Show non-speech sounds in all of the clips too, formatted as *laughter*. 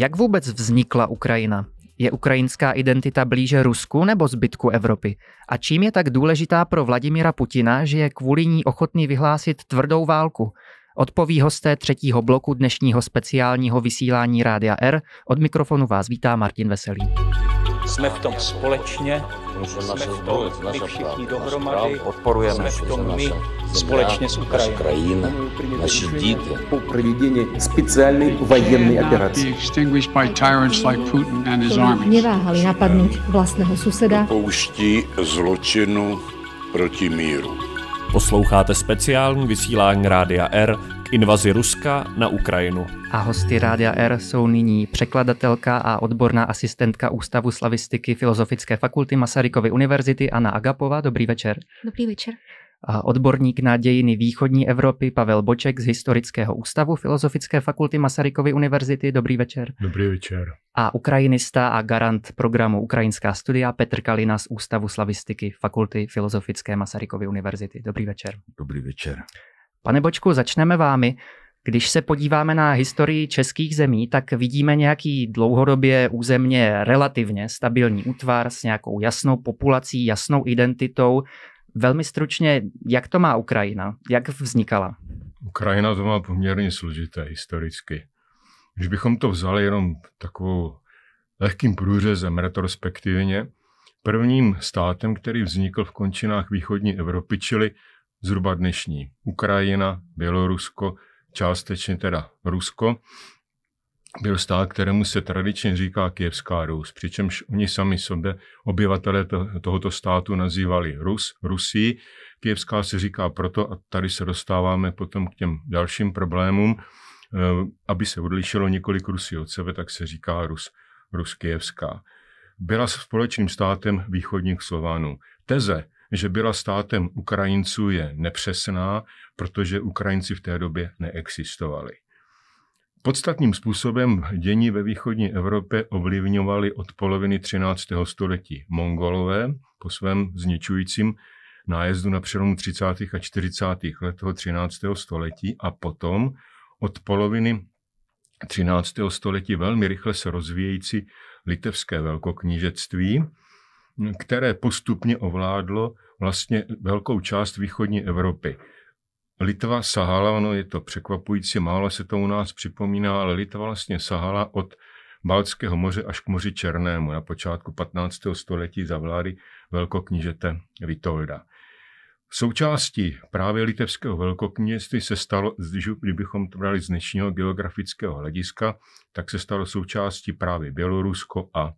Jak vůbec vznikla Ukrajina? Je ukrajinská identita blíže Rusku nebo zbytku Evropy? A čím je tak důležitá pro Vladimira Putina, že je kvůli ní ochotný vyhlásit tvrdou válku? Odpoví hosté třetího bloku dnešního speciálního vysílání Rádia R. Od mikrofonu vás vítá Martin Veselý jsme v tom společně, jsme v tom my všichni dohromady, jsme v tom my společně s Ukrajinou. Naši děti. Po provedení speciální vojenské operace. Neváhali napadnout vlastného suseda. Pouští zločinu proti míru. Posloucháte speciální vysílání Rádia R k invazi Ruska na Ukrajinu. A hosty Rádia R jsou nyní překladatelka a odborná asistentka Ústavu slavistiky Filozofické fakulty Masarykovy univerzity Anna Agapova. Dobrý večer. Dobrý večer. A odborník na dějiny východní Evropy Pavel Boček z Historického ústavu Filozofické fakulty Masarykovy univerzity. Dobrý večer. Dobrý večer. A ukrajinista a garant programu Ukrajinská studia Petr Kalina z Ústavu slavistiky Fakulty Filozofické Masarykovy univerzity. Dobrý večer. Dobrý večer. Pane Bočku, začneme vámi. Když se podíváme na historii českých zemí, tak vidíme nějaký dlouhodobě územně relativně stabilní útvar s nějakou jasnou populací, jasnou identitou. Velmi stručně, jak to má Ukrajina? Jak vznikala? Ukrajina to má poměrně složité historicky. Když bychom to vzali jenom takovou lehkým průřezem retrospektivně, prvním státem, který vznikl v končinách východní Evropy, čili zhruba dnešní Ukrajina, Bělorusko, částečně teda Rusko, byl stát, kterému se tradičně říká Kijevská Rus, přičemž oni sami sobě, obyvatelé to, tohoto státu nazývali Rus, Rusí. Kijevská se říká proto, a tady se dostáváme potom k těm dalším problémům, eh, aby se odlišilo několik Rusí od sebe, tak se říká Rus, Rus Kijevská. Byla společným státem východních Slovanů. Teze, že byla státem Ukrajinců, je nepřesná, protože Ukrajinci v té době neexistovali. Podstatným způsobem dění ve východní Evropě ovlivňovali od poloviny 13. století Mongolové po svém zničujícím nájezdu na přelomu 30. a 40. let toho 13. století a potom od poloviny 13. století velmi rychle se rozvíjející litevské velkoknížectví, které postupně ovládlo vlastně velkou část východní Evropy. Litva sahala, ono je to překvapující, málo se to u nás připomíná, ale Litva vlastně sahala od Baltského moře až k moři Černému na počátku 15. století za vlády velkoknížete Vitolda. Součástí právě litevského velkokněžství se stalo, kdybychom to brali z dnešního geografického hlediska, tak se stalo součástí právě Bělorusko a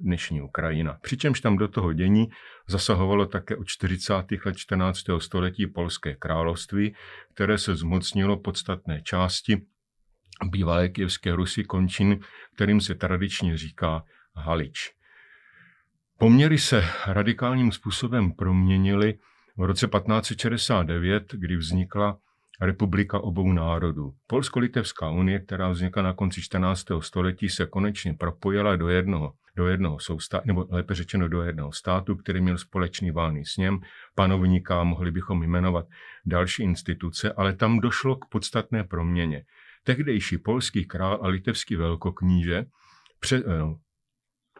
dnešní Ukrajina. Přičemž tam do toho dění zasahovalo také od 40. let 14. století Polské království, které se zmocnilo podstatné části bývalé kijevské Rusy končin, kterým se tradičně říká Halič. Poměry se radikálním způsobem proměnily v roce 1569, kdy vznikla republika obou národů. Polsko-Litevská unie, která vznikla na konci 14. století, se konečně propojila do jednoho do jednoho soustá, nebo lépe řečeno do jednoho státu, který měl společný válný sněm, panovníka, mohli bychom jmenovat další instituce, ale tam došlo k podstatné proměně. Tehdejší polský král a litevský velkokníže před, no,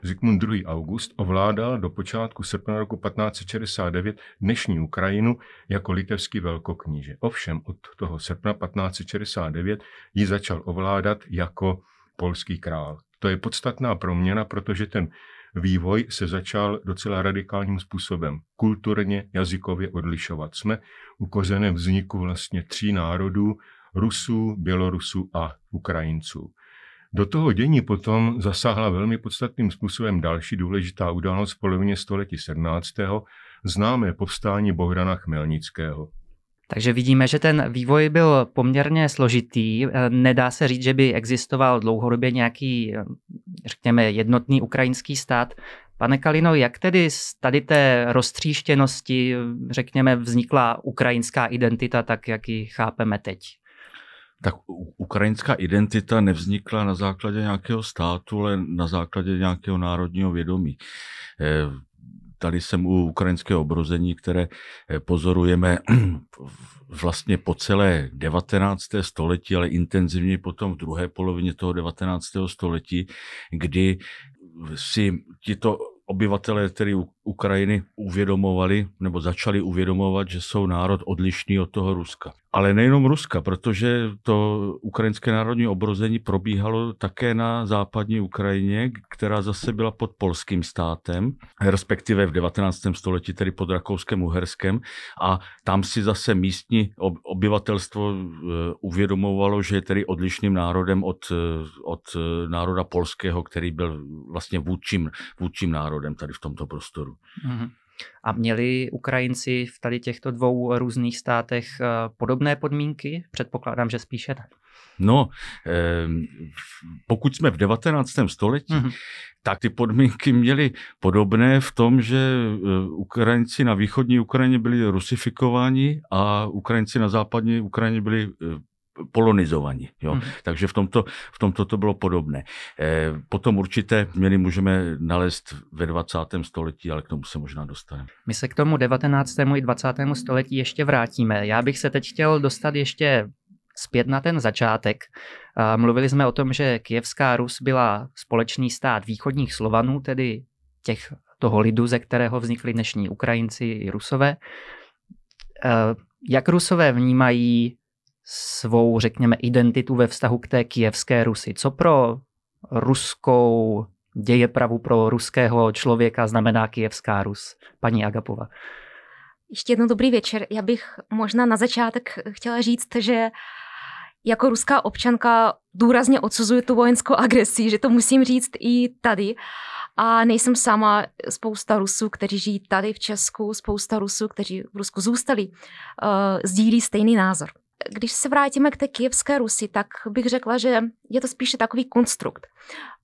Zikmund II. August ovládal do počátku srpna roku 1569 dnešní Ukrajinu jako litevský velkokníže. Ovšem od toho srpna 1569 ji začal ovládat jako polský král. To je podstatná proměna, protože ten vývoj se začal docela radikálním způsobem kulturně, jazykově odlišovat. Jsme u kořenem vzniku vlastně tří národů, Rusů, Bělorusů a Ukrajinců. Do toho dění potom zasáhla velmi podstatným způsobem další důležitá událost v polovině století 17. známé povstání Bohdana Chmelnického. Takže vidíme, že ten vývoj byl poměrně složitý. Nedá se říct, že by existoval dlouhodobě nějaký, řekněme, jednotný ukrajinský stát. Pane Kalino, jak tedy z tady té roztříštěnosti, řekněme, vznikla ukrajinská identita, tak jak ji chápeme teď? Tak ukrajinská identita nevznikla na základě nějakého státu, ale na základě nějakého národního vědomí. Eh, tady jsem u ukrajinského obrození, které pozorujeme *clears throat* vlastně po celé 19. století, ale intenzivně potom v druhé polovině toho 19. století, kdy si tito obyvatelé tedy Ukrajiny uvědomovali nebo začali uvědomovat, že jsou národ odlišný od toho Ruska. Ale nejenom Ruska, protože to ukrajinské národní obrození probíhalo také na západní Ukrajině, která zase byla pod polským státem, respektive v 19. století tedy pod Rakouskem Uherskem a tam si zase místní obyvatelstvo e, uvědomovalo, že je tedy odlišným národem od, e, od e, národa polského, který byl vlastně vůdčím, vůdčím národem tady v tomto prostoru. Mm-hmm. A měli Ukrajinci v tady těchto dvou různých státech eh, podobné podmínky? Předpokládám, že spíše tak. No, ehm, pokud jsme v 19. století, mm-hmm. tak ty podmínky měly podobné v tom, že eh, Ukrajinci na východní Ukrajině byli rusifikováni a Ukrajinci na západní Ukrajině byli eh, polonizovaní. Jo. Hmm. Takže v tomto, v tomto to bylo podobné. E, potom určité měli můžeme nalézt ve 20. století, ale k tomu se možná dostaneme. My se k tomu 19. i 20. století ještě vrátíme. Já bych se teď chtěl dostat ještě zpět na ten začátek. Mluvili jsme o tom, že Kijevská Rus byla společný stát východních Slovanů, tedy těch toho lidu, ze kterého vznikli dnešní Ukrajinci i Rusové. E, jak Rusové vnímají svou, řekněme, identitu ve vztahu k té kijevské Rusy. Co pro ruskou dějepravu pro ruského člověka znamená kijevská Rus? Paní Agapova. Ještě jednou dobrý večer. Já bych možná na začátek chtěla říct, že jako ruská občanka důrazně odsuzuji tu vojenskou agresi, že to musím říct i tady. A nejsem sama, spousta Rusů, kteří žijí tady v Česku, spousta Rusů, kteří v Rusku zůstali, uh, sdílí stejný názor když se vrátíme k té kijevské Rusi, tak bych řekla, že je to spíše takový konstrukt.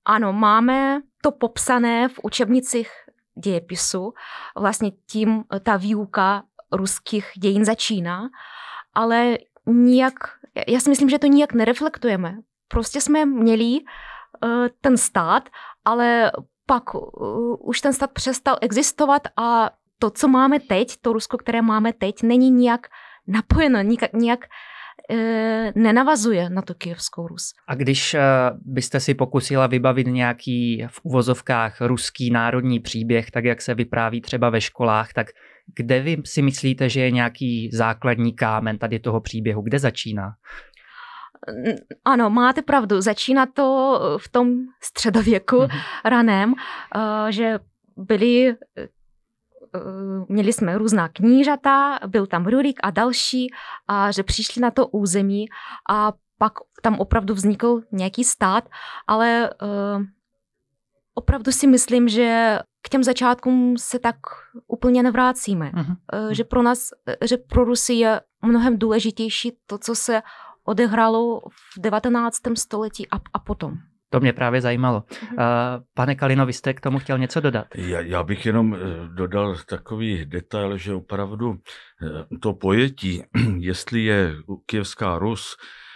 Ano, máme to popsané v učebnicích dějepisu, vlastně tím ta výuka ruských dějin začíná, ale nijak, já si myslím, že to nijak nereflektujeme. Prostě jsme měli uh, ten stát, ale pak uh, už ten stát přestal existovat a to, co máme teď, to Rusko, které máme teď, není nijak napojeno, nijak, nijak e, nenavazuje na to kijevskou Rus. A když e, byste si pokusila vybavit nějaký v uvozovkách ruský národní příběh, tak jak se vypráví třeba ve školách, tak kde vy si myslíte, že je nějaký základní kámen tady toho příběhu? Kde začíná? Ano, máte pravdu. Začíná to v tom středověku mm-hmm. raném, že byli Eh, měli jsme různá knížata, byl tam Rurik a další, a že přišli na to území a pak tam opravdu vznikl nějaký stát, ale uh, opravdu si myslím, že k těm začátkům se tak úplně nevrácíme. Uh-huh. Uh, že pro nás, že pro Rusy je mnohem důležitější to, co se odehrálo v 19. století a, a potom. To mě právě zajímalo. Mhm. Pane Kalino, vy jste k tomu chtěl něco dodat? Já, já bych jenom eh, dodal takový detail, že opravdu eh, to pojetí, *clears throat* jestli je Kijevská Rus Eh,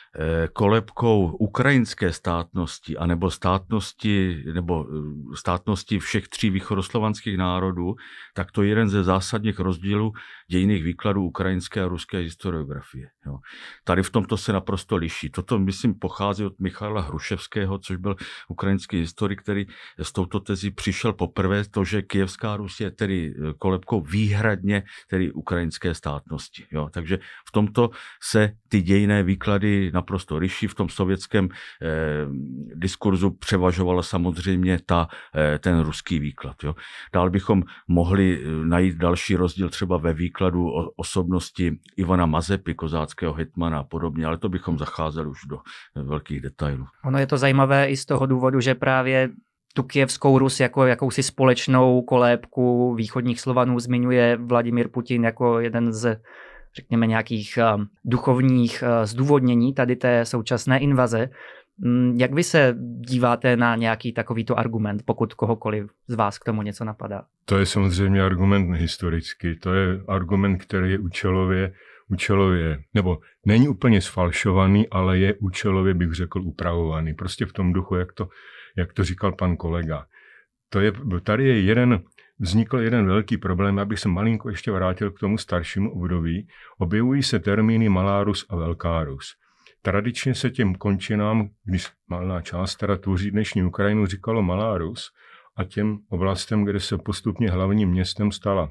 kolebkou ukrajinské státnosti anebo státnosti, nebo eh, státnosti všech tří východoslovanských národů, tak to je jeden ze zásadních rozdílů dějiných výkladů ukrajinské a ruské historiografie. Jo. Tady v tomto se naprosto liší. Toto, myslím, pochází od Michala Hruševského, což byl ukrajinský historik, který s touto tezí přišel poprvé, to, že Kijevská Rus je tedy eh, kolebkou výhradně tedy ukrajinské státnosti. Jo. Takže v tomto se ty dějiné výklady naprosto liší. V tom sovětském eh, diskurzu převažovala samozřejmě ta, eh, ten ruský výklad. Jo. Dál bychom mohli eh, najít další rozdíl třeba ve výkladu o osobnosti Ivana Mazepy, kozáckého hitmana a podobně, ale to bychom zacházeli už do eh, velkých detailů. Ono je to zajímavé i z toho důvodu, že právě tu kijevskou Rus jako jakousi společnou kolébku východních Slovanů zmiňuje Vladimír Putin jako jeden z řekněme, nějakých eh, duchovních eh, zdůvodnění tady té současné invaze. Mm, jak vy se díváte na nějaký takovýto argument, pokud kohokoliv z vás k tomu něco napadá? To je samozřejmě argument historický, to je argument, který je účelově, účelově, nebo není úplně sfalšovaný, ale je účelově, bych řekl, upravovaný. Prostě v tom duchu, jak to, jak to říkal pan kolega. To je, tady je jeden vznikl jeden velký problém, abych se malinko ještě vrátil k tomu staršímu období. Objevují se termíny Malá Rus a Velká Rus. Tradičně se těm končinám, když malá část teda tvoří dnešní Ukrajinu, říkalo Malá Rus a těm oblastem, kde se postupně hlavním městem stala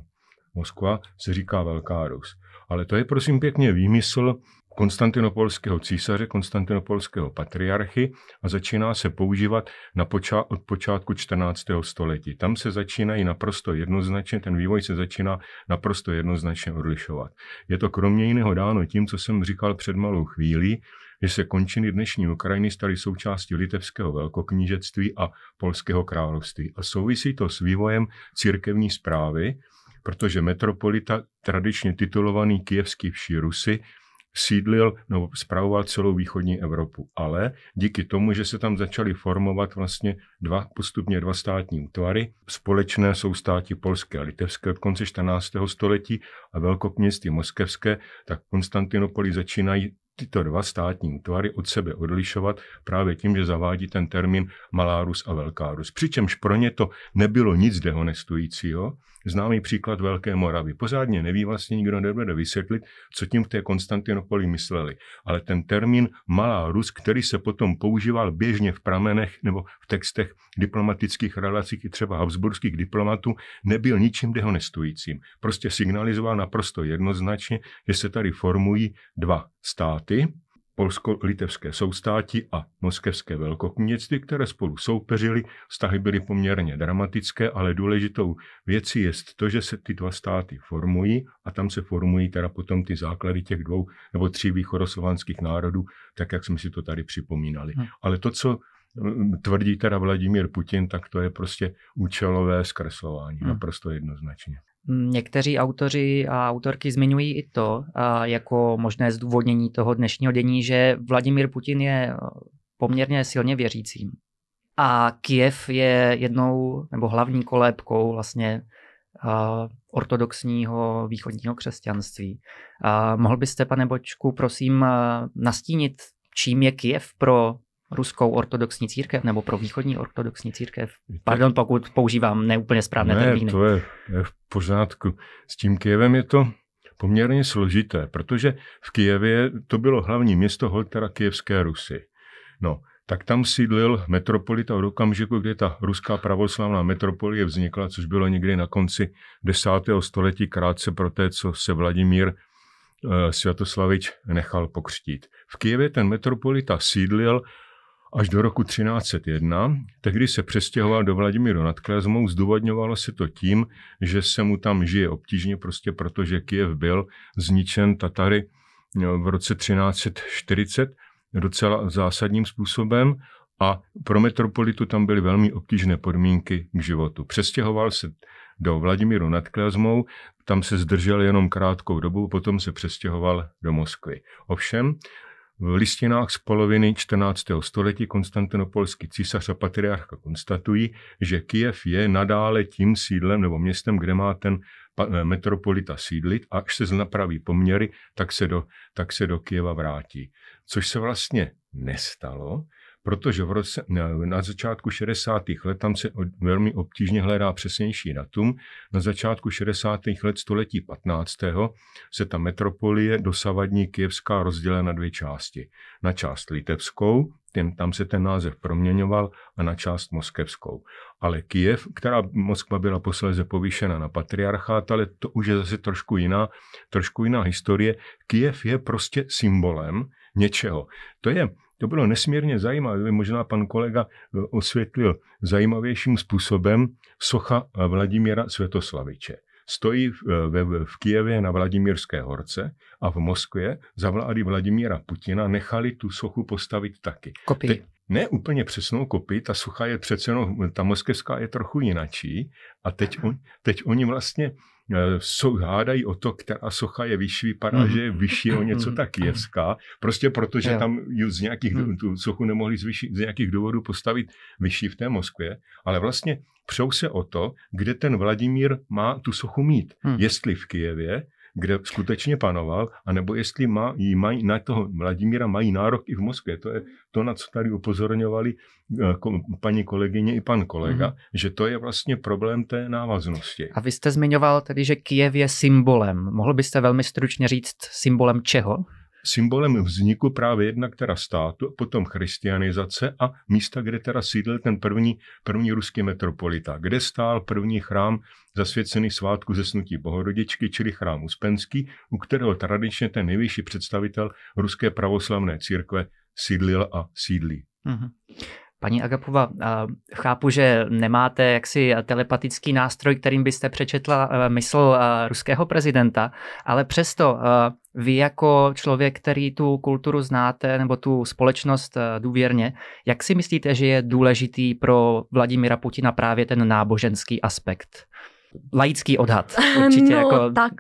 Moskva, se říká Velká Rus. Ale to je prosím pěkně výmysl konstantinopolského císaře, konstantinopolského patriarchy a začíná se používat na poča- od počátku 14. století. Tam se začínají naprosto jednoznačně, ten vývoj se začíná naprosto jednoznačně odlišovat. Je to kromě jiného dáno tím, co jsem říkal před malou chvílí, že se končiny dnešní Ukrajiny staly součástí litevského velkoknížectví a polského království. A souvisí to s vývojem církevní zprávy, protože metropolita, tradičně titulovaný kijevský vší Rusy, sídlil nebo spravoval celou východní Evropu. Ale díky tomu, že se tam začaly formovat vlastně dva, postupně dva státní útvary, společné jsou státy polské a litevské od konce 14. století a velkokněství moskevské, tak Konstantinopoli začínají tyto dva státní útvary od sebe odlišovat právě tím, že zavádí ten termín Malá Rus a Velká Rus. Přičemž pro ně to nebylo nic dehonestujícího, Známý příklad Velké Moravy. Pořádně neví vlastně nikdo nebude vysvětlit, co tím v té Konstantinopoli mysleli. Ale ten termín Malá Rus, který se potom používal běžně v pramenech nebo v textech diplomatických relacích i třeba habsburských diplomatů, nebyl ničím dehonestujícím. Prostě signalizoval naprosto jednoznačně, že se tady formují dva státy, polsko-litevské soustáti a moskevské velkokněctví, které spolu soupeřili. Vztahy byly poměrně dramatické, ale důležitou věcí je to, že se ty dva státy formují a tam se formují teda potom ty základy těch dvou nebo tří východoslovanských národů, tak jak jsme si to tady připomínali. Hmm. Ale to, co mm, tvrdí teda Vladimír Putin, tak to je prostě účelové zkreslování, hmm. naprosto jednoznačně. Někteří autoři a autorky zmiňují i to jako možné zdůvodnění toho dnešního dění, že Vladimír Putin je poměrně silně věřícím. A Kiev je jednou nebo hlavní kolébkou vlastně ortodoxního východního křesťanství. Mohl byste, pane Bočku, prosím nastínit, čím je Kiev pro ruskou ortodoxní církev nebo pro východní ortodoxní církev. Pardon, pokud používám neúplně správné ne, termíny. to je, je v pořádku. S tím Kijevem je to poměrně složité, protože v Kijevě to bylo hlavní město Holtera Kijevské Rusy. No, tak tam sídlil metropolita od okamžiku, kdy ta ruská pravoslavná metropolie vznikla, což bylo někdy na konci desátého století, krátce pro té, co se Vladimír eh, Světoslavič nechal pokřtít. V Kijevě ten metropolita sídlil až do roku 1301. Tehdy se přestěhoval do Vladimíru nad Klezmou. Zdůvodňovalo se to tím, že se mu tam žije obtížně, prostě protože Kiev byl zničen Tatary no, v roce 1340 docela zásadním způsobem a pro metropolitu tam byly velmi obtížné podmínky k životu. Přestěhoval se do Vladimíru nad Klezmou, tam se zdržel jenom krátkou dobu, potom se přestěhoval do Moskvy. Ovšem, v listinách z poloviny 14. století konstantinopolský císař a patriarcha konstatují, že Kiev je nadále tím sídlem nebo městem, kde má ten eh, metropolita sídlit a až se napraví poměry, tak se do, tak se do Kieva vrátí. Což se vlastně nestalo, protože v roce, na začátku 60. let tam se velmi obtížně hledá přesnější datum. Na začátku 60. let století 15. se ta metropolie dosavadní kijevská rozdělila na dvě části. Na část litevskou, ten, tam se ten název proměňoval, a na část moskevskou. Ale Kijev, která Moskva byla posléze povýšena na patriarchát, ale to už je zase trošku jiná, trošku jiná historie. Kijev je prostě symbolem něčeho. To je to bylo nesmírně zajímavé. Možná pan kolega eh, osvětlil zajímavějším způsobem socha Vladimíra Světoslaviče. Stojí v, eh, v, v Kijevě na Vladimírské horce a v Moskvě za vlády Vladimíra Putina nechali tu sochu postavit taky. Kopii. ne úplně přesnou kopii, ta socha je přece, no, ta moskevská je trochu jinačí a teď, on, teď oni vlastně hádají o to, která socha je vyšší, vypadá, mm. že je vyšší o něco tak kijevská, prostě protože tam z nějakých, mm. tu sochu nemohli z, vyšší, z nějakých důvodů postavit vyšší v té Moskvě, ale vlastně přou se o to, kde ten Vladimír má tu sochu mít. Mm. Jestli v Kijevě, kde skutečně panoval, anebo jestli má, jí mají, na toho Vladimíra mají nárok i v Moskvě. To je to, na co tady upozorňovali eh, paní kolegyně i pan kolega, mm-hmm. že to je vlastně problém té návaznosti. A vy jste zmiňoval tedy, že Kijev je symbolem. Mohl byste velmi stručně říct symbolem čeho? Symbolem vzniku právě jednak teda státu, potom christianizace a místa, kde teda sídlil ten první, první ruský metropolita, kde stál první chrám zasvěcený svátku zesnutí Bohorodičky, čili chrám Uspenský, u kterého tradičně ten nejvyšší představitel ruské pravoslavné církve sídlil a sídlí. Mm-hmm. Paní Agapova, chápu, že nemáte jaksi telepatický nástroj, kterým byste přečetla e, mysl e, ruského prezidenta, ale přesto e, vy jako člověk, který tu kulturu znáte nebo tu společnost důvěrně, jak si myslíte, že je důležitý pro Vladimira Putina právě ten náboženský aspekt? Laický odhad. Určitě no, jako... tak,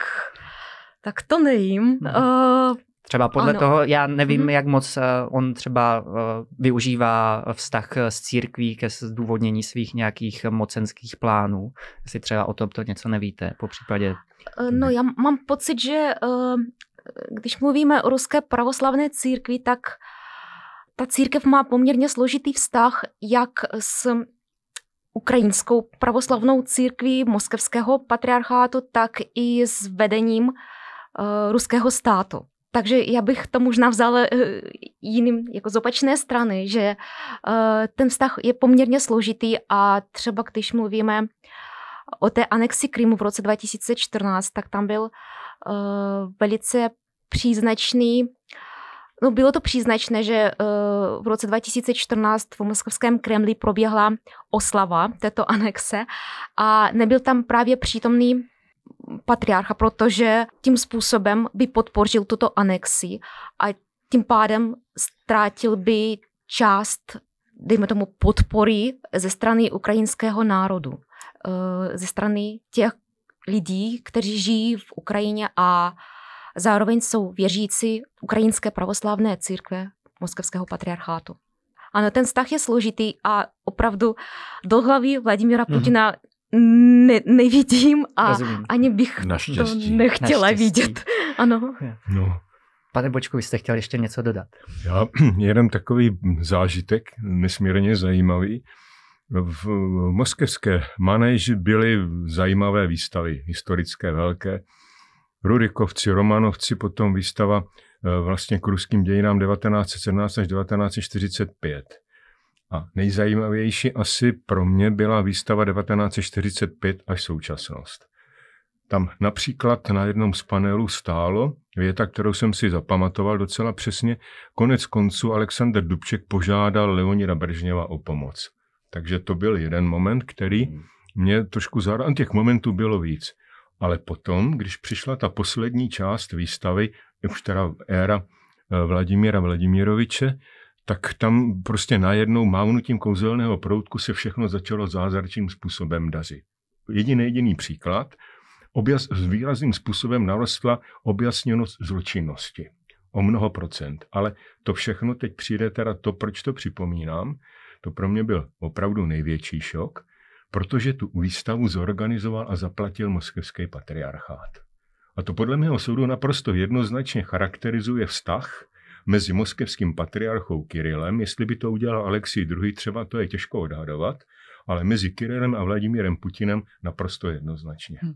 tak to nevím. No. Uh, Třeba podle ano. toho, já nevím, mm-hmm. jak moc eh, on třeba eh, využívá vztah s církví ke zdůvodnění svých nějakých mocenských plánů. Jestli třeba o tom to něco nevíte, po případě. Eh, no já mám pocit, že když mluvíme o ruské pravoslavné církvi, tak ta církev má poměrně složitý vztah jak s ukrajinskou pravoslavnou církví moskevského patriarchátu, tak i s vedením ruského státu. Takže já bych to možná vzala eh, jiným, jako z opačné strany, že eh, ten vztah je poměrně složitý a třeba když mluvíme o té anexi Krymu v roce 2014, tak tam byl velice příznačný. No, bylo to příznačné, že v roce 2014 v moskovském Kremli proběhla oslava této anexe a nebyl tam právě přítomný patriarcha, protože tím způsobem by podpořil tuto anexi a tím pádem ztrátil by část, dejme tomu, podpory ze strany ukrajinského národu, eh, ze strany těch lidí, kteří žijí v Ukrajině a zároveň jsou věřící ukrajinské pravoslavné církve moskevského patriarchátu. Ano, ten vztah je složitý a opravdu do hlavy Vladimira mhm. Putina ne, nevidím a Rozumím. ani bych Naštěstí. to nechtěla Naštěstí. vidět. Ano. No. Pane Bočku, vy jste chtěl ještě něco dodat? Já *clears throat* jeden takový zážitek, nesmírně zajímavý. V moskevské manéži byly zajímavé výstavy, historické, velké. Rudikovci, Romanovci, potom výstava eh, vlastně k ruským dějinám 1917 až 1945. A nejzajímavější asi pro mě byla výstava 1945 až současnost. Tam například na jednom z panelů stálo věta, kterou jsem si zapamatoval docela přesně. Konec konců Alexander Dubček požádal Leonida Bržněva o pomoc. Takže to byl jeden moment, který mě trošku zahrál. Těch momentů bylo víc. Ale potom, když přišla ta poslední část výstavy, už teda éra eh, Vladimíra Vladimiroviče, tak tam prostě najednou mávnutím kouzelného proutku se všechno začalo zázračným způsobem dařit. Jediný jediný příklad, objas, s výrazným způsobem narostla objasněnost zločinnosti o mnoho procent. Ale to všechno teď přijde teda to, proč to připomínám, to pro mě byl opravdu největší šok, protože tu výstavu zorganizoval a zaplatil moskevský patriarchát. A to podle mého soudu naprosto jednoznačně charakterizuje vztah mezi moskevským patriarchou Kirilem, jestli by to udělal Alexij II, třeba to je těžko odhadovat, ale mezi Kirilem a Vladimírem Putinem naprosto jednoznačně. Hm.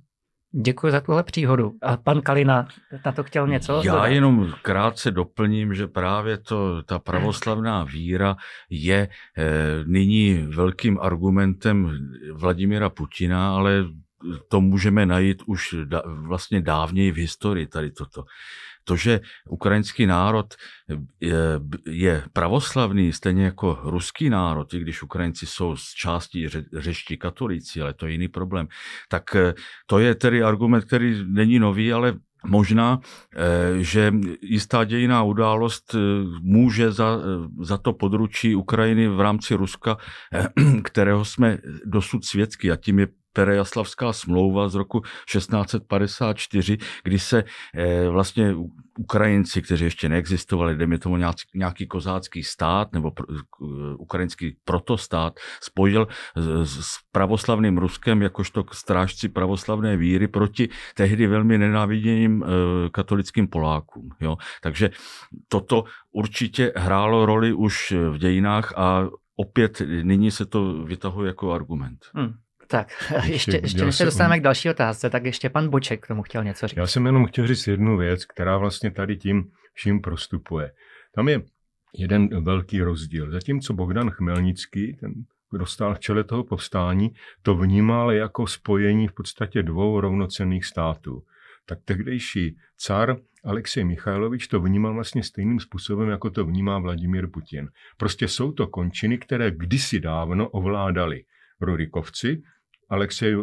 Děkuji za tuhle příhodu. A pan Kalina na to chtěl něco? Já dodat? jenom krátce doplním, že právě to, ta pravoslavná víra je e, nyní velkým argumentem Vladimira Putina, ale to můžeme najít už da, vlastně dávněji v historii tady toto to, že ukrajinský národ je, je pravoslavný, stejně jako ruský národ, i když Ukrajinci jsou z části ře, řeští katolíci, ale to je jiný problém, tak eh, to je tedy argument, který není nový, ale Možná, eh, že jistá dějiná událost eh, může za, za to područí Ukrajiny v rámci Ruska, *clears throat* kterého jsme dosud svědky, a tím je Perejaslavská smlouva z roku 1654, kdy se eh, vlastně Ukrajinci, kteří ještě neexistovali, dejme tomu nějaký kozácký stát nebo ukrajinský protostát, spojil s pravoslavným Ruskem jakožto strážci pravoslavné víry proti tehdy velmi nenáviděným katolickým Polákům. Jo? Takže toto určitě hrálo roli už v dějinách a opět nyní se to vytahuje jako argument. Hmm. Tak, *laughs* ještě, ještě než se dostaneme k další otázce, tak ještě pan Boček k tomu chtěl něco říct. Já jsem jenom chtěl říct jednu věc, která vlastně tady tím vším prostupuje. Tam je jeden velký rozdíl. Zatímco Bogdan Chmelnický, ten, kdo stál v čele toho povstání, to vnímal jako spojení v podstatě dvou rovnocenných států. Tak tehdejší car Alexej Michailovič to vnímal vlastně stejným způsobem, jako to vnímá Vladimír Putin. Prostě jsou to končiny, které kdysi dávno ovládali Rurikovci, Alexej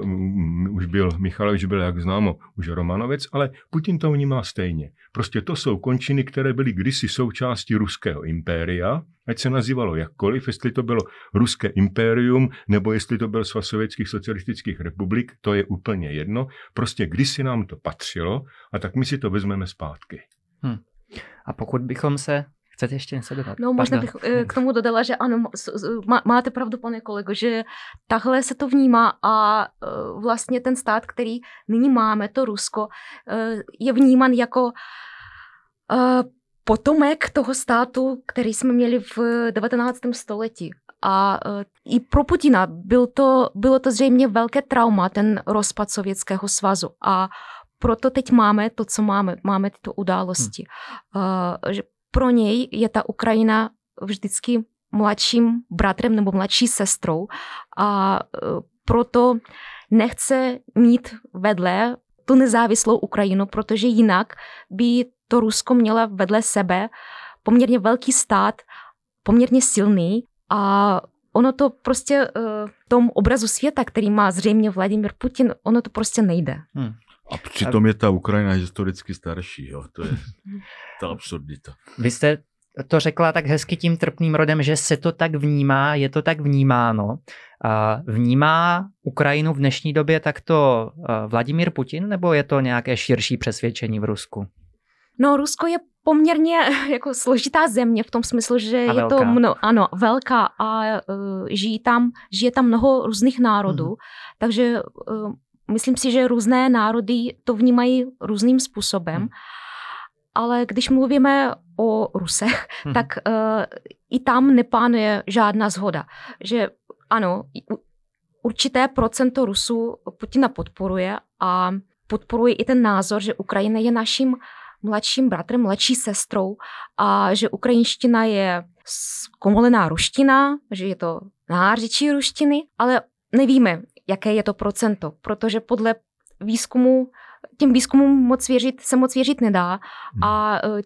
už byl, Michalovič byl, jak známo, už Romanovec, ale Putin to vnímá stejně. Prostě to jsou končiny, které byly kdysi součástí ruského impéria, ať se nazývalo jakkoliv, jestli to bylo ruské impérium, nebo jestli to byl svaz sovětských socialistických republik, to je úplně jedno. Prostě kdysi nám to patřilo a tak my si to vezmeme zpátky. Hmm. A pokud bychom se Chcete ještě něco dodat? No, možná bych eh, k tomu dodala, že ano, máte pravdu, pane kolego, že takhle se to vnímá a eh, vlastně ten stát, který nyní máme, to Rusko, eh, je vníman jako potomek toho státu, který jsme měli v 19. století. A i pro Putina byl to, bylo to zřejmě velké trauma, ten rozpad Sovětského svazu. A proto teď máme to, co máme. Máme tyto události. Hmm. Že pro něj je ta Ukrajina vždycky mladším bratrem nebo mladší sestrou a e, proto nechce mít vedle tu nezávislou Ukrajinu, protože jinak by to Rusko měla vedle sebe poměrně velký stát, poměrně silný a ono to prostě e, v tom obrazu světa, který má zřejmě Vladimir Putin, ono to prostě nejde. Hmm. A přitom je ta Ukrajina historicky starší, jo? to je *laughs* ta absurdita. Vy jste to řekla tak hezky tím trpným rodem, že se to tak vnímá, je to tak vnímáno. Vnímá Ukrajinu v dnešní době takto Vladimír Putin, nebo je to nějaké širší přesvědčení v Rusku? No, Rusko je poměrně *laughs* jako složitá země v tom smyslu, že a je velká. to mno, ano, velká a uh, žijí tam, žije tam mnoho různých národů, mm. takže uh, Myslím si, že různé národy to vnímají různým způsobem. Hmm. Ale když mluvíme o Rusech, hmm. tak uh, i tam nepánuje žádná zhoda. Že ano, určité procento Rusů Putina podporuje a podporuje i ten názor, že Ukrajina je naším mladším bratrem, mladší sestrou a že ukrajinština je zkomolená ruština, že je to nářečí ruštiny, ale nevíme, jaké je to procento, protože podle výzkumu, těm výzkumům moc věřit, se moc věřit nedá a hmm. e,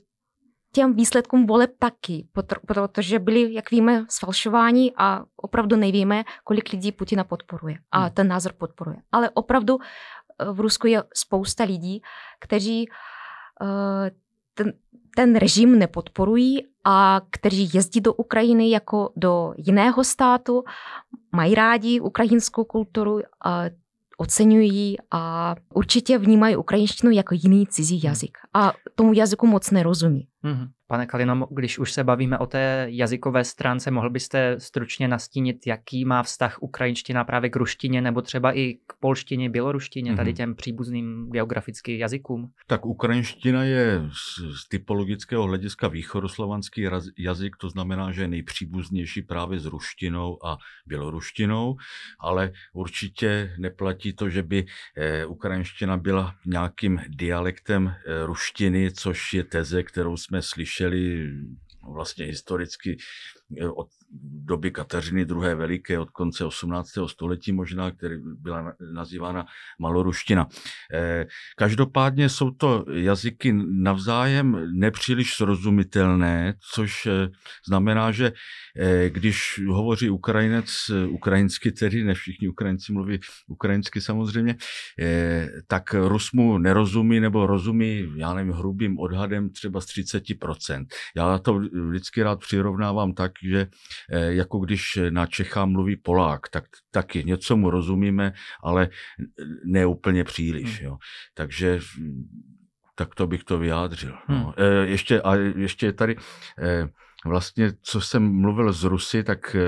těm výsledkům voleb taky, protože byli, jak víme, sfalšováni a opravdu nevíme, kolik lidí Putina podporuje a hmm. ten názor podporuje. Ale opravdu e, v Rusku je spousta lidí, kteří e, ten, ten režim nepodporují a kteří jezdí do Ukrajiny jako do jiného státu, mají rádi ukrajinskou kulturu, a oceňují a určitě vnímají ukrajinštinu jako jiný cizí jazyk. A tomu jazyku moc nerozumí. Mm-hmm. Pane Kalino, když už se bavíme o té jazykové stránce, mohl byste stručně nastínit, jaký má vztah ukrajinština právě k ruštině nebo třeba i k polštině, běloruštině, mm-hmm. tady mhm. těm příbuzným geografickým jazykům? Tak ukrajinština je z typologického hlediska východoslovanský jazyk, to znamená, že je nejpříbuznější právě s ruštinou a běloruštinou, ale určitě neplatí to, že by eh, ukrajinština byla nějakým dialektem eh, ruštiny, což je teze, kterou jsme slyšeli vlastně historicky eh, od doby Kateřiny II. Veliké, od konce 18. století možná, který byla nazývána maloruština. Eh, každopádně jsou to jazyky navzájem nepříliš srozumitelné, což eh, znamená, že když hovoří Ukrajinec ukrajinsky, tedy ne všichni Ukrajinci mluví ukrajinsky samozřejmě, tak Rus mu nerozumí nebo rozumí, já nevím, hrubým odhadem třeba z 30%. Já to vždycky rád přirovnávám tak, že jako když na Čecha mluví Polák, tak taky něco mu rozumíme, ale ne úplně příliš. Hmm. Jo. Takže tak to bych to vyjádřil. No. Hmm. Ještě, a ještě tady vlastně, co jsem mluvil s Rusy, tak eh,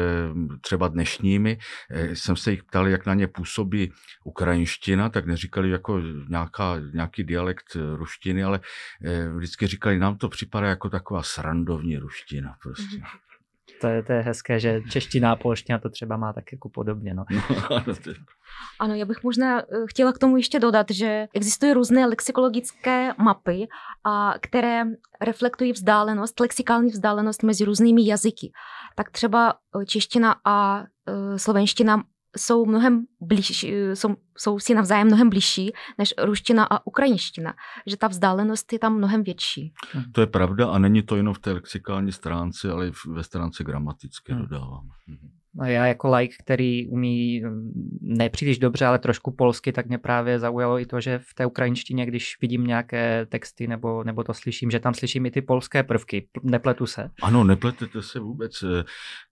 třeba dnešními, eh, jsem se jich ptal, jak na ně působí ukrajinština, tak neříkali jako nějaká, nějaký dialekt ruštiny, ale eh, vždycky říkali, nám to připadá jako taková srandovní ruština prostě. Mhm. To je, to je hezké, že čeština a polština to třeba má tak jako podobně. No. *laughs* ano, já bych možná chtěla k tomu ještě dodat, že existují různé lexikologické mapy, a, které reflektují vzdálenost, lexikální vzdálenost mezi různými jazyky. Tak třeba čeština a slovenština jsou mnohem blíž, jsou, jsou si navzájem mnohem blížší než ruština a ukrajinština, že ta vzdálenost je tam mnohem větší. To je pravda a není to jenom v té lexikální stránce, ale i ve stránce gramatické hmm. dodávám. Mhm. No já jako like, který umí mm, nepříliš dobře, ale trošku polsky, tak mě právě zaujalo i to, že v té ukrajinštině, když vidím nějaké texty nebo, nebo to slyším, že tam slyším i ty polské prvky. Nepletu se. Ano, nepletete se vůbec.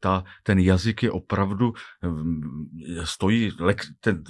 Ta, ten jazyk je opravdu, mm, stojí, ten,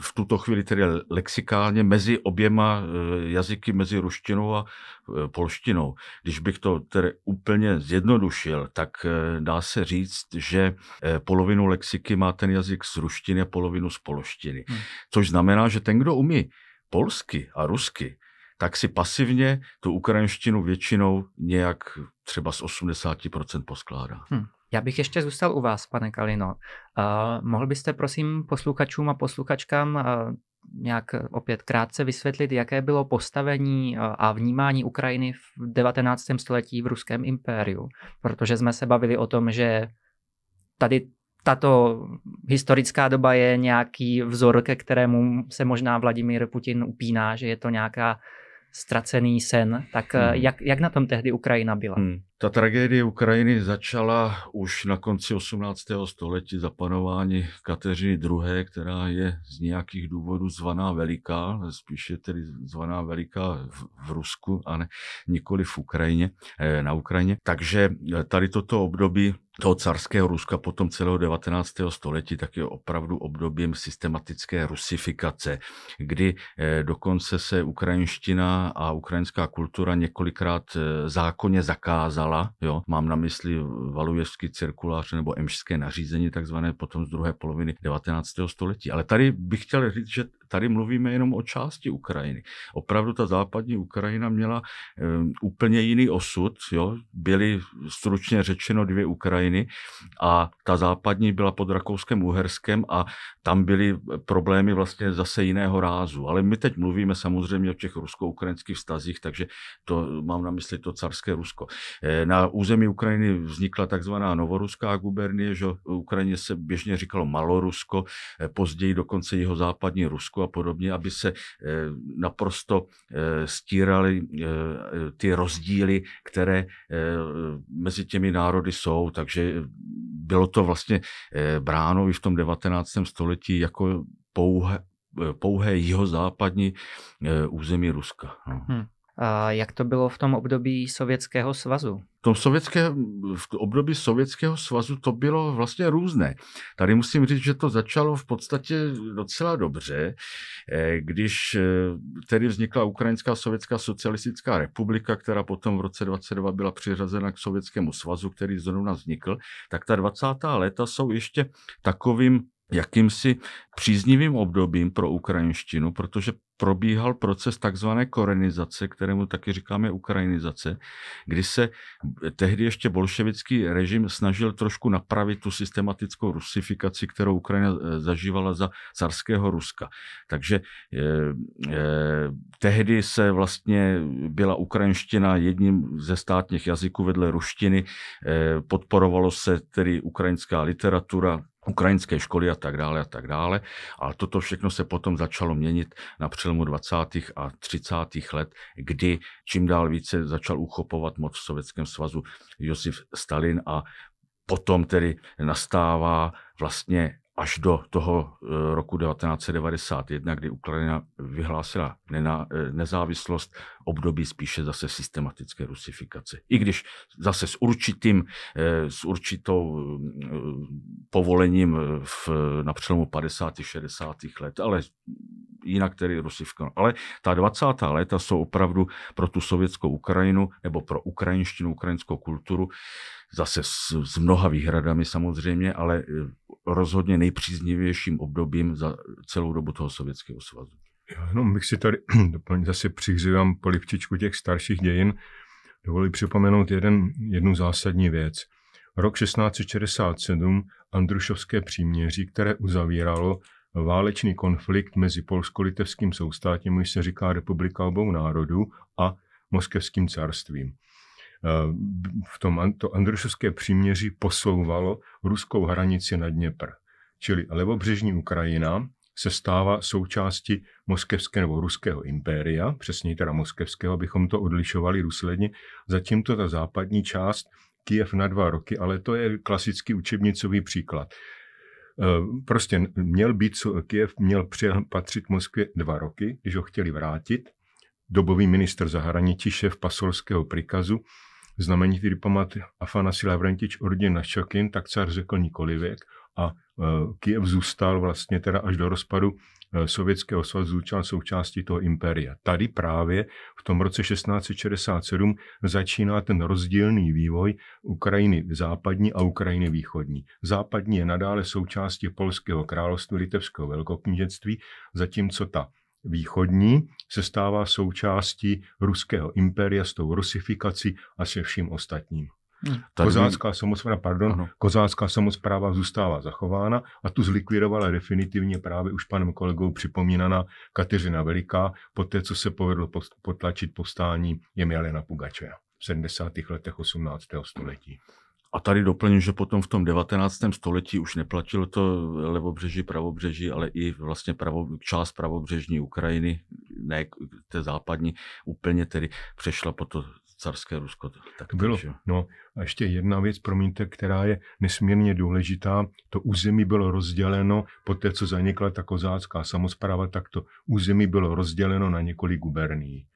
v tuto chvíli tedy lexikálně mezi oběma eh, jazyky, mezi ruštinou a eh, polštinou. Když bych to tedy úplně zjednodušil, tak eh, dá se říct, že polovinu lexiky má ten jazyk z ruštiny a polovinu z polštiny. Hmm. Což znamená, že ten, kdo umí polsky a rusky, tak si pasivně tu ukrajinštinu většinou nějak třeba z 80% poskládá. Hmm. Já bych ještě zůstal u vás, pane Kalino. Uh, mohl byste prosím posluchačům a posluchačkám uh, nějak opět krátce vysvětlit, jaké bylo postavení a vnímání Ukrajiny v 19. století v ruském impériu? Protože jsme se bavili o tom, že tady tato historická doba je nějaký vzor, ke kterému se možná Vladimír Putin upíná, že je to nějaká ztracený sen, tak hmm. jak, jak na tom tehdy Ukrajina byla? Hmm. Ta tragédie Ukrajiny začala už na konci 18. století za panování Kateřiny II., která je z nějakých důvodů zvaná veliká, spíše tedy zvaná veliká v, v Rusku a ne nikoli v Ukrajině, eh, na Ukrajině. Takže eh, tady toto období toho carského Ruska potom celého 19. století tak je opravdu obdobím systematické rusifikace, kdy eh, dokonce se ukrajinština a ukrajinská kultura několikrát zákonně zakázala jo, mám na mysli Valujevský cirkulář nebo emšské nařízení, takzvané potom z druhé poloviny 19. století. Ale tady bych chtěl říct, že tady mluvíme jenom o části Ukrajiny. Opravdu ta západní Ukrajina měla um, úplně jiný osud. Jo? Byly stručně řečeno dvě Ukrajiny a ta západní byla pod Rakouskem Uherskem a tam byly problémy vlastně zase jiného rázu. Ale my teď mluvíme samozřejmě o těch rusko-ukrajinských vztazích, takže to mám na mysli to carské Rusko. E, na území Ukrajiny vznikla takzvaná novoruská gubernie, že Ukrajině se běžně říkalo Malorusko, e, později dokonce jeho západní Rusko a podobně, aby se eh, naprosto eh, stíraly eh, ty rozdíly, které mezi těmi národy jsou. Takže bylo to vlastně bráno i v tom 19. století jako pouhé, pouhé jihozápadní území Ruska. No. Hmm. A jak to bylo v tom období Sovětského svazu? V tom sovětské, v období Sovětského svazu to bylo vlastně různé. Tady musím říct, že to začalo v podstatě docela dobře, eh, když eh, tedy vznikla Ukrajinská sovětská socialistická republika, která potom v roce 22 byla přiřazena k Sovětskému svazu, který zrovna vznikl, tak ta 20. léta jsou ještě takovým jakýmsi příznivým obdobím pro ukrajinštinu, protože probíhal proces takzvané korenizace, kterému taky říkáme ukrajinizace, kdy se tehdy ještě bolševický režim snažil trošku napravit tu systematickou rusifikaci, kterou Ukrajina eh, zažívala za carského Ruska. Takže eh, eh, tehdy se vlastně byla ukrajinština jedním ze státních jazyků vedle ruštiny, eh, podporovalo se tedy ukrajinská literatura, ukrajinské školy a tak dále a tak dále. Ale toto všechno se potom začalo měnit na přelomu 20. a 30. let, kdy čím dál více začal uchopovat moc v Sovětském svazu Josif Stalin a potom tedy nastává vlastně až do toho eh, roku 1991, kdy Ukrajina vyhlásila eh, nezávislost, období spíše zase systematické rusifikace. I když zase s určitým, eh, s určitou povolením v, na přelomu 50. 60. let, ale jinak tedy rusifikace. Ale ta 20. léta jsou opravdu pro tu sovětskou Ukrajinu nebo pro ukrajinštinu, ukrajinskou kulturu zase s, s mnoha výhradami samozřejmě, ale rozhodně nejpříznivějším obdobím za celou dobu toho Sovětského svazu. Já jenom bych si tady *clears throat* zase přihřívám polivčičku těch starších dějin, dovolí připomenout jeden, jednu zásadní věc. Rok 1667 Andrušovské příměří, které uzavíralo válečný konflikt mezi polsko-litevským soustátím, už se říká republika obou národů, a moskevským carstvím. Eh, v tom to Andrušovské příměří posouvalo ruskou hranici na Dněpr. Čili levobřežní Ukrajina se stává součástí moskevského nebo ruského impéria, přesně teda moskevského, abychom to odlišovali důsledně, zatímto ta západní část Kiev na dva roky, ale to je klasický učebnicový příklad. Eh, prostě měl být, Kiev měl patřit Moskvě dva roky, když ho chtěli vrátit. Dobový minister zahraničí, šéf pasolského prikazu, znamenitý diplomat Afanasi Lavrentič Ordin Našokin, tak car řekl nikoli věk a e, Kiev zůstal vlastně teda až do rozpadu e, Sovětského svazu zůstal součástí toho impéria. Tady právě v tom roce 1667 začíná ten rozdílný vývoj Ukrajiny západní a Ukrajiny východní. Západní je nadále součástí Polského království, Litevského velkoknížectví, zatímco ta východní se stává součástí ruského impéria s tou rusifikací a se vším ostatním. Hmm. Kozácká samozpráva, pardon, ano. kozácká samozpráva zůstává zachována a tu zlikvidovala definitivně právě už panem kolegou připomínaná Kateřina Veliká, poté co se povedlo potlačit povstání Jemilena Pugačeva v 70. letech 18. století. A tady doplním, že potom v tom 19. století už neplatilo to levobřeží, pravobřeží, ale i vlastně pravo, část pravobřežní Ukrajiny, ne té západní, úplně tedy přešla po to carské Rusko. Tak bylo. Že? No a ještě jedna věc, promiňte, která je nesmírně důležitá. To území bylo rozděleno, po té, co zanikla ta kozácká samozpráva, tak to území bylo rozděleno na několik guberní.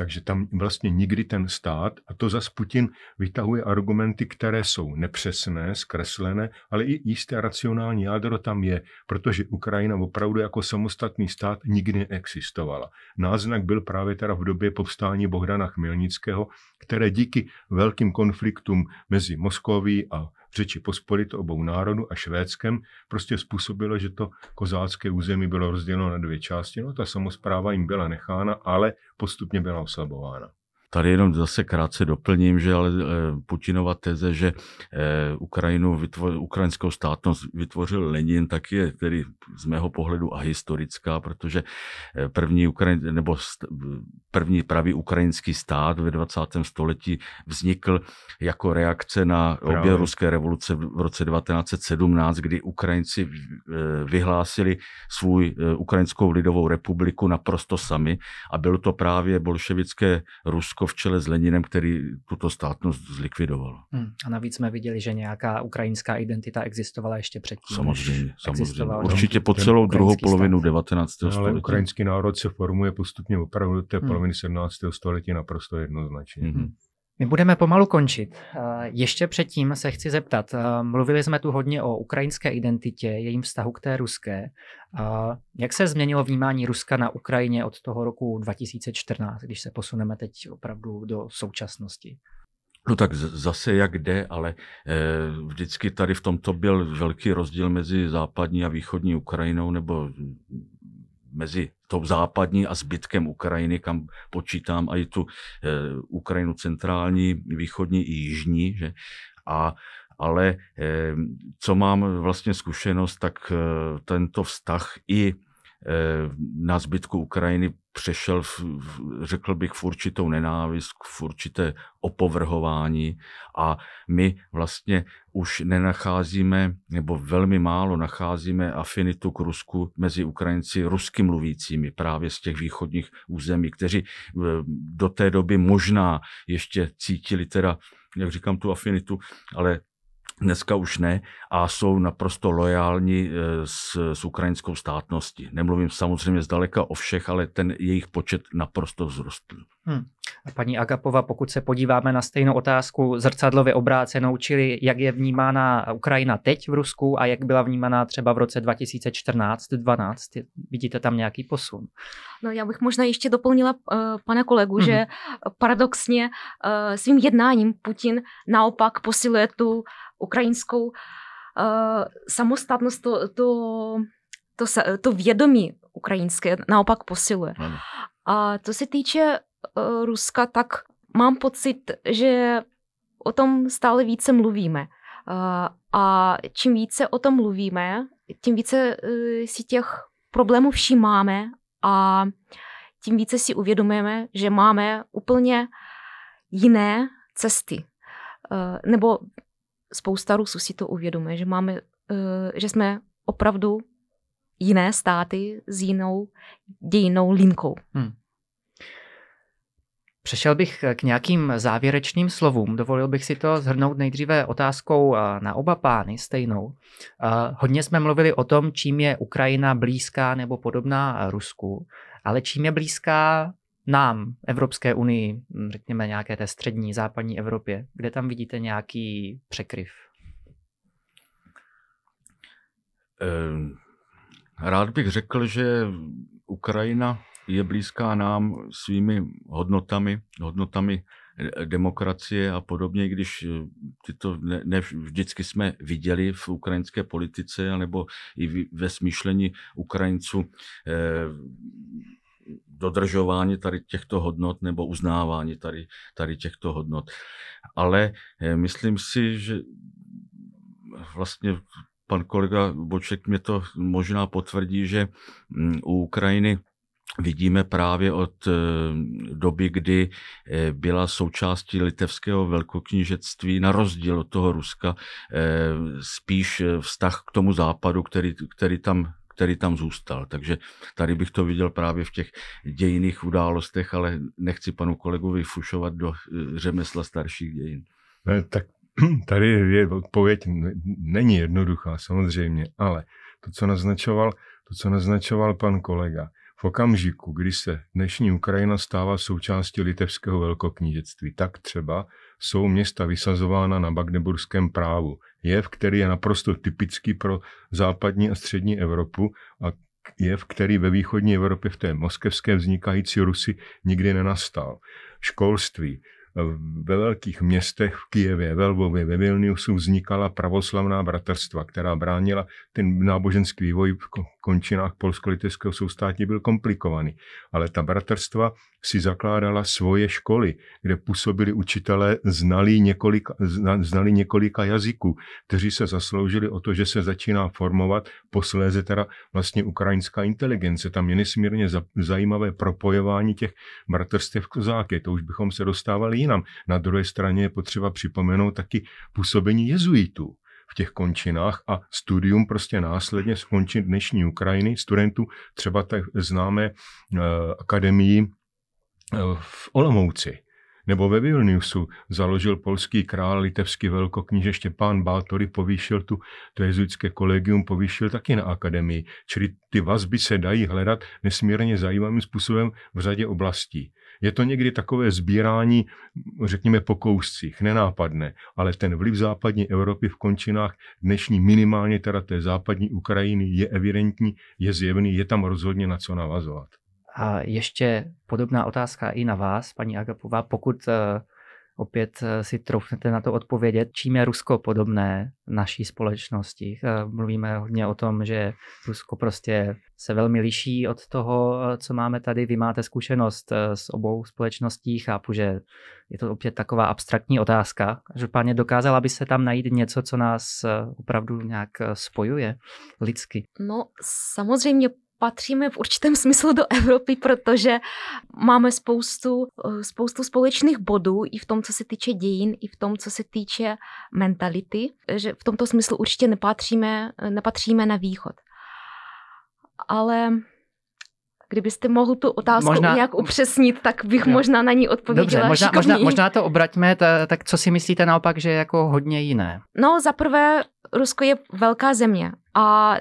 Takže tam vlastně nikdy ten stát, a to zas Putin vytahuje argumenty, které jsou nepřesné, zkreslené, ale i jisté racionální jádro tam je, protože Ukrajina opravdu jako samostatný stát nikdy neexistovala. Náznak byl právě teda v době povstání Bohdana Chmělnického, které díky velkým konfliktům mezi Moskoví a Řeči pospolito obou národů a Švédskem prostě způsobilo, že to kozácké území bylo rozděleno na dvě části. No ta samozpráva jim byla nechána, ale postupně byla oslabována. Tady jenom zase krátce doplním, že ale eh, Putinova teze, že eh, Ukrajinu, ukrajinskou státnost vytvořil Lenin, tak je tedy z mého pohledu a historická, protože eh, první, Ukrajin, nebo první pravý ukrajinský stát ve 20. století vznikl jako reakce na obě ruské revoluce v roce 1917, kdy Ukrajinci vyhlásili svůj Ukrajinskou lidovou republiku naprosto sami a bylo to právě bolševické Rusko, Rusko v čele s Leninem, který tuto státnost zlikvidoval. Hmm. A navíc jsme viděli, že nějaká ukrajinská identita existovala ještě předtím. Samozřejmě, samozřejmě. Určitě po celou druhou polovinu 19. století. Ale ukrajinský národ se formuje postupně opravdu do té hmm. poloviny 17. století naprosto jednoznačně. Hmm. My budeme pomalu končit. Ještě předtím se chci zeptat. Mluvili jsme tu hodně o ukrajinské identitě, jejím vztahu k té ruské. Jak se změnilo vnímání Ruska na Ukrajině od toho roku 2014, když se posuneme teď opravdu do současnosti? No tak zase jak jde, ale eh, vždycky tady v tomto byl velký rozdíl mezi západní a východní Ukrajinou, nebo mezi tou západní a zbytkem Ukrajiny, kam počítám i tu e, Ukrajinu centrální, východní i jižní. Že? A, ale e, co mám vlastně zkušenost, tak e, tento vztah i na zbytku Ukrajiny přešel, v, řekl bych, v určitou nenávist, v určité opovrhování a my vlastně už nenacházíme, nebo velmi málo nacházíme afinitu k Rusku mezi Ukrajinci rusky mluvícími právě z těch východních území, kteří eh, do té doby možná ještě cítili teda, jak říkám, tu afinitu, ale dneska už ne, a jsou naprosto lojální s, s ukrajinskou státností. Nemluvím samozřejmě zdaleka o všech, ale ten jejich počet naprosto vzrostl. Hmm. A paní Agapova, pokud se podíváme na stejnou otázku zrcadlově obrácenou, čili jak je vnímána Ukrajina teď v Rusku a jak byla vnímána třeba v roce 2014-12, vidíte tam nějaký posun? No já bych možná ještě doplnila uh, pana kolegu, mm-hmm. že paradoxně uh, svým jednáním Putin naopak posiluje tu ukrajinskou uh, samostatnost, to, to, to, to vědomí ukrajinské naopak posiluje. Ano. A to se týče uh, Ruska, tak mám pocit, že o tom stále více mluvíme. Uh, a čím více o tom mluvíme, tím více si těch problémů všímáme a tím více si uvědomujeme, že máme úplně jiné cesty. Nebo spousta Rusů si to uvědomuje, že máme, uh, že jsme opravdu jiné státy s jinou dějinou linkou. Hmm. Přešel bych k nějakým závěrečným slovům. Dovolil bych si to zhrnout nejdříve otázkou na oba pány stejnou. Hodně jsme mluvili o tom, čím je Ukrajina blízká nebo podobná Rusku, ale čím je blízká nám, Evropské unii, řekněme nějaké té střední, západní Evropě, kde tam vidíte nějaký překryv? Ehm, rád bych řekl, že Ukrajina je blízká nám svými hodnotami, hodnotami demokracie a podobně, když eh, tyto ne, ne vždycky jsme viděli v ukrajinské politice, nebo i ve smýšlení Ukrajinců eh, dodržování tady těchto hodnot nebo uznávání tady, tady těchto hodnot. Ale eh, myslím si, že vlastně pan kolega Boček mě to možná potvrdí, že mm, u Ukrajiny vidíme právě od eh, doby, kdy eh, byla součástí litevského velkoknížectví, na rozdíl od toho Ruska, spíš vztah k tomu západu, který, který tam který tam zůstal. Takže tady bych to viděl právě v těch dějiných událostech, ale nechci panu kolegovi fušovat do eh, řemesla starších dějin. Ne, tak *clears throat* tady je odpověď, není jednoduchá samozřejmě, ale to, co naznačoval, to, co naznačoval pan kolega, v okamžiku, kdy se dnešní Ukrajina stává součástí litevského velkoknížectví, tak třeba jsou města vysazována na Magdeburském právu. Jev, který je naprosto typický pro západní a střední Evropu a jev, který ve východní Evropě v té moskevské vznikající Rusy nikdy nenastal. Školství, ve velkých městech v Kijevě, ve Lvově, ve Vilniusu vznikala pravoslavná bratrstva, která bránila ten náboženský vývoj končinách polsko-litevského soustátí byl komplikovaný. Ale ta bratrstva si zakládala svoje školy, kde působili učitelé znali několika, znali několika jazyků, kteří se zasloužili o to, že se začíná formovat posléze teda vlastně ukrajinská inteligence. Tam je nesmírně zajímavé propojování těch bratrstev kozáky. To už bychom se dostávali jinam. Na druhé straně je potřeba připomenout taky působení jezuitů v těch končinách a studium prostě následně skončit dnešní Ukrajiny, studentů třeba tak známé uh, akademii uh, v Olomouci nebo ve Vilniusu založil polský král litevský velkokníže Štěpán Bátory, povýšil tu, to jezuitské kolegium, povýšil taky na akademii. Čili ty vazby se dají hledat nesmírně zajímavým způsobem v řadě oblastí. Je to někdy takové sbírání, řekněme, po kouscích, nenápadné, ale ten vliv západní Evropy v končinách dnešní minimálně teda té západní Ukrajiny je evidentní, je zjevný, je tam rozhodně na co navazovat. A ještě podobná otázka i na vás, paní Agapová. Pokud eh, opět eh, si troufnete na to odpovědět, čím je Rusko podobné naší společnosti. Eh, mluvíme hodně o tom, že Rusko prostě se velmi liší od toho, co máme tady. Vy máte zkušenost s obou společností, chápu, že je to opět taková abstraktní otázka. Každopádně dokázala by se tam najít něco, co nás opravdu nějak spojuje lidsky? No samozřejmě patříme v určitém *laughs* smyslu do Evropy, protože máme spoustu, eh, spoustu společných bodů i v tom, co se týče dějin, i v tom, co se týče mentality, že v tomto smyslu určitě nepatříme, nepatříme na východ. Ale Kdybyste mohl tu otázku možná, nějak upřesnit, tak bych jo. možná na ní odpověděla Dobře, možná, možná, možná to obraťme, ta, tak co si myslíte naopak, že je jako hodně jiné? No, za prvé, Rusko je velká země a e,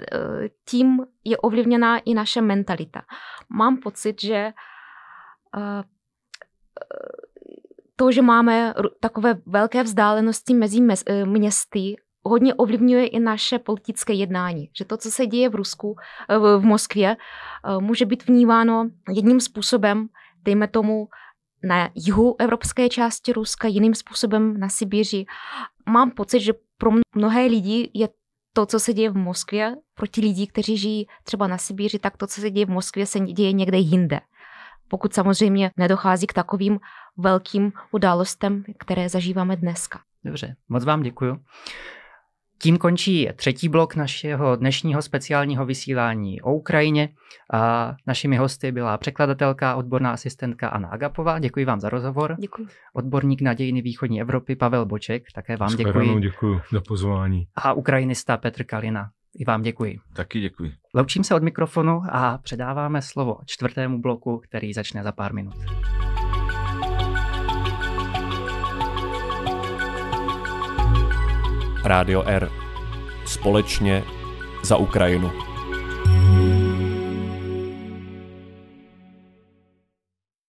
tím je ovlivněná i naše mentalita. Mám pocit, že e, to, že máme takové velké vzdálenosti mezi e, městy, hodně ovlivňuje i naše politické jednání. Že to, co se děje v Rusku, v Moskvě, může být vnímáno jedním způsobem, dejme tomu, na jihu evropské části Ruska, jiným způsobem na Sibiři. Mám pocit, že pro mnohé lidi je to, co se děje v Moskvě, proti lidí, kteří žijí třeba na Sibíři, tak to, co se děje v Moskvě, se děje někde jinde. Pokud samozřejmě nedochází k takovým velkým událostem, které zažíváme dneska. Dobře, moc vám děkuji. Tím končí třetí blok našeho dnešního speciálního vysílání o Ukrajině. A našimi hosty byla překladatelka, odborná asistentka Anna Agapová. Děkuji vám za rozhovor. Děkuji. Odborník na dějiny východní Evropy Pavel Boček, také vám děkuji. děkuji za pozvání. A ukrajinista Petr Kalina. I vám děkuji. Taky děkuji. Loučím se od mikrofonu a předáváme slovo čtvrtému bloku, který začne za pár minut. Rádio R. Společně za Ukrajinu.